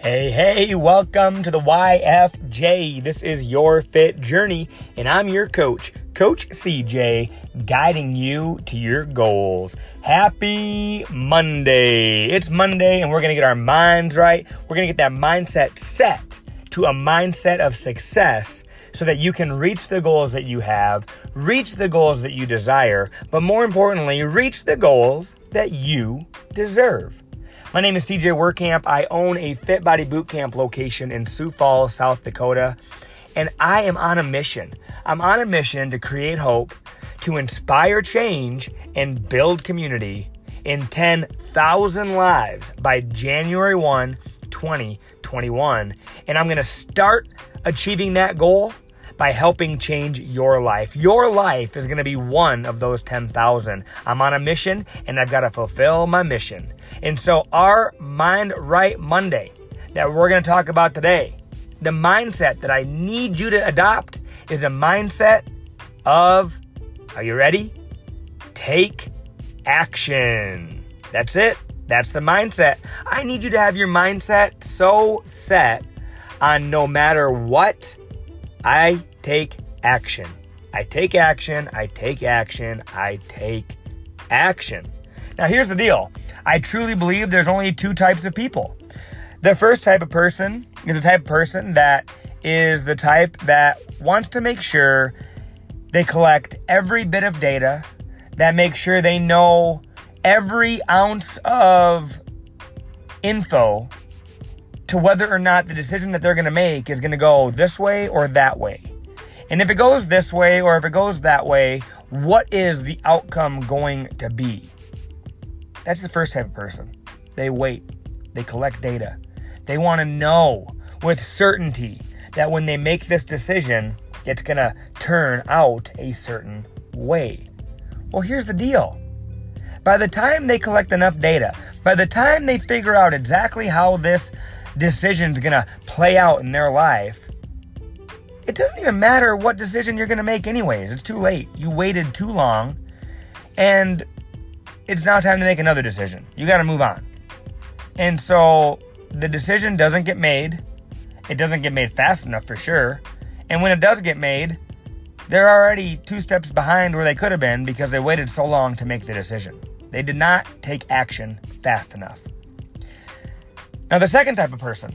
Hey, hey, welcome to the YFJ. This is your fit journey, and I'm your coach, Coach CJ, guiding you to your goals. Happy Monday. It's Monday, and we're going to get our minds right. We're going to get that mindset set to a mindset of success so that you can reach the goals that you have, reach the goals that you desire, but more importantly, reach the goals that you deserve. My name is CJ Workamp. I own a Fit Body Bootcamp location in Sioux Falls, South Dakota, and I am on a mission. I'm on a mission to create hope, to inspire change, and build community in 10,000 lives by January 1, 2021. And I'm going to start achieving that goal by helping change your life. Your life is going to be one of those 10,000. I'm on a mission and I've got to fulfill my mission. And so, our Mind Right Monday that we're going to talk about today, the mindset that I need you to adopt is a mindset of, are you ready? Take action. That's it. That's the mindset. I need you to have your mindset so set on no matter what, I take action. I take action. I take action. I take action. Now, here's the deal I truly believe there's only two types of people. The first type of person is the type of person that is the type that wants to make sure they collect every bit of data, that makes sure they know every ounce of info to whether or not the decision that they're going to make is going to go this way or that way. And if it goes this way or if it goes that way, what is the outcome going to be? That's the first type of person. They wait, they collect data. They want to know with certainty that when they make this decision, it's going to turn out a certain way. Well, here's the deal. By the time they collect enough data, by the time they figure out exactly how this decision is going to play out in their life, it doesn't even matter what decision you're going to make, anyways. It's too late. You waited too long, and it's now time to make another decision. You got to move on. And so the decision doesn't get made. It doesn't get made fast enough for sure. And when it does get made, they're already two steps behind where they could have been because they waited so long to make the decision. They did not take action fast enough. Now, the second type of person,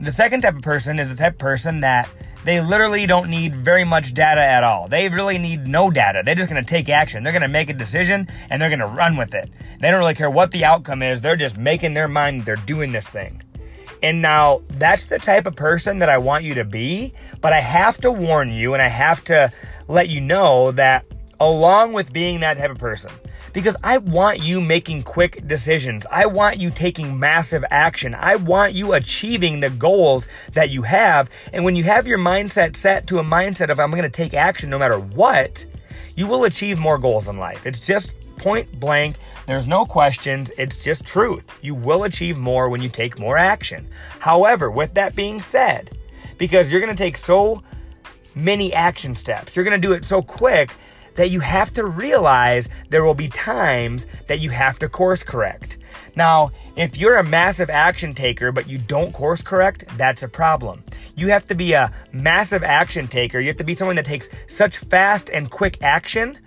the second type of person is the type of person that they literally don't need very much data at all. They really need no data. They're just going to take action. They're going to make a decision and they're going to run with it. They don't really care what the outcome is. They're just making their mind they're doing this thing. And now that's the type of person that I want you to be, but I have to warn you and I have to let you know that along with being that type of person. Because I want you making quick decisions. I want you taking massive action. I want you achieving the goals that you have. And when you have your mindset set to a mindset of I'm going to take action no matter what, you will achieve more goals in life. It's just point blank. There's no questions. It's just truth. You will achieve more when you take more action. However, with that being said, because you're going to take so many action steps, you're going to do it so quick that you have to realize there will be times that you have to course correct. Now, if you're a massive action taker but you don't course correct, that's a problem. You have to be a massive action taker. You have to be someone that takes such fast and quick action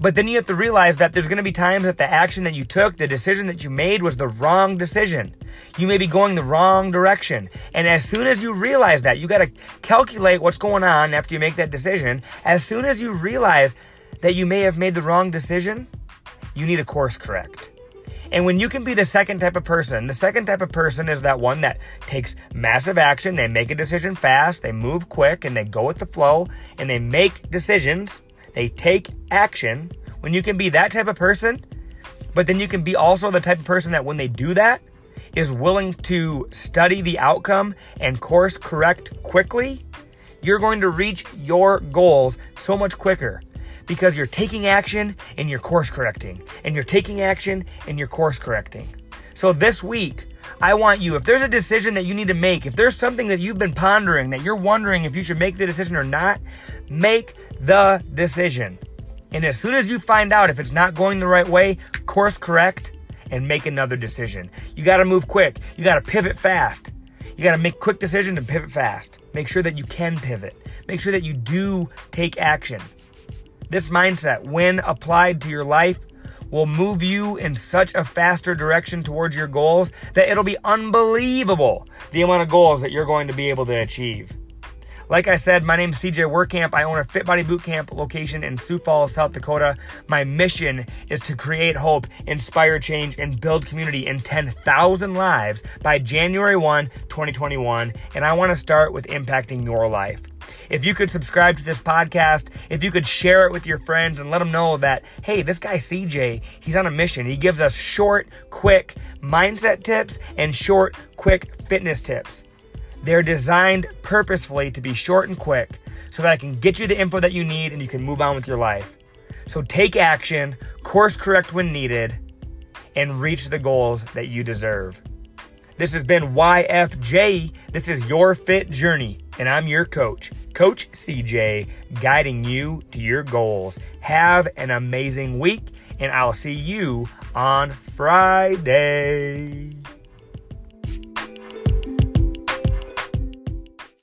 but then you have to realize that there's going to be times that the action that you took, the decision that you made was the wrong decision. You may be going the wrong direction. And as soon as you realize that, you got to calculate what's going on after you make that decision. As soon as you realize that you may have made the wrong decision, you need a course correct. And when you can be the second type of person, the second type of person is that one that takes massive action, they make a decision fast, they move quick, and they go with the flow, and they make decisions they take action. When you can be that type of person, but then you can be also the type of person that when they do that is willing to study the outcome and course correct quickly, you're going to reach your goals so much quicker because you're taking action and you're course correcting, and you're taking action and you're course correcting. So this week, I want you, if there's a decision that you need to make, if there's something that you've been pondering that you're wondering if you should make the decision or not, make the decision. And as soon as you find out if it's not going the right way, course correct and make another decision. You got to move quick. You got to pivot fast. You got to make quick decisions and pivot fast. Make sure that you can pivot. Make sure that you do take action. This mindset, when applied to your life, will move you in such a faster direction towards your goals that it'll be unbelievable the amount of goals that you're going to be able to achieve. Like I said, my name is CJ Workcamp. I own a Fit Body Bootcamp location in Sioux Falls, South Dakota. My mission is to create hope, inspire change, and build community in 10,000 lives by January 1, 2021. And I want to start with impacting your life. If you could subscribe to this podcast, if you could share it with your friends and let them know that, hey, this guy CJ, he's on a mission. He gives us short, quick mindset tips and short, quick fitness tips. They're designed purposefully to be short and quick so that I can get you the info that you need and you can move on with your life. So take action, course correct when needed, and reach the goals that you deserve. This has been YFJ. This is your fit journey, and I'm your coach, Coach CJ, guiding you to your goals. Have an amazing week, and I'll see you on Friday.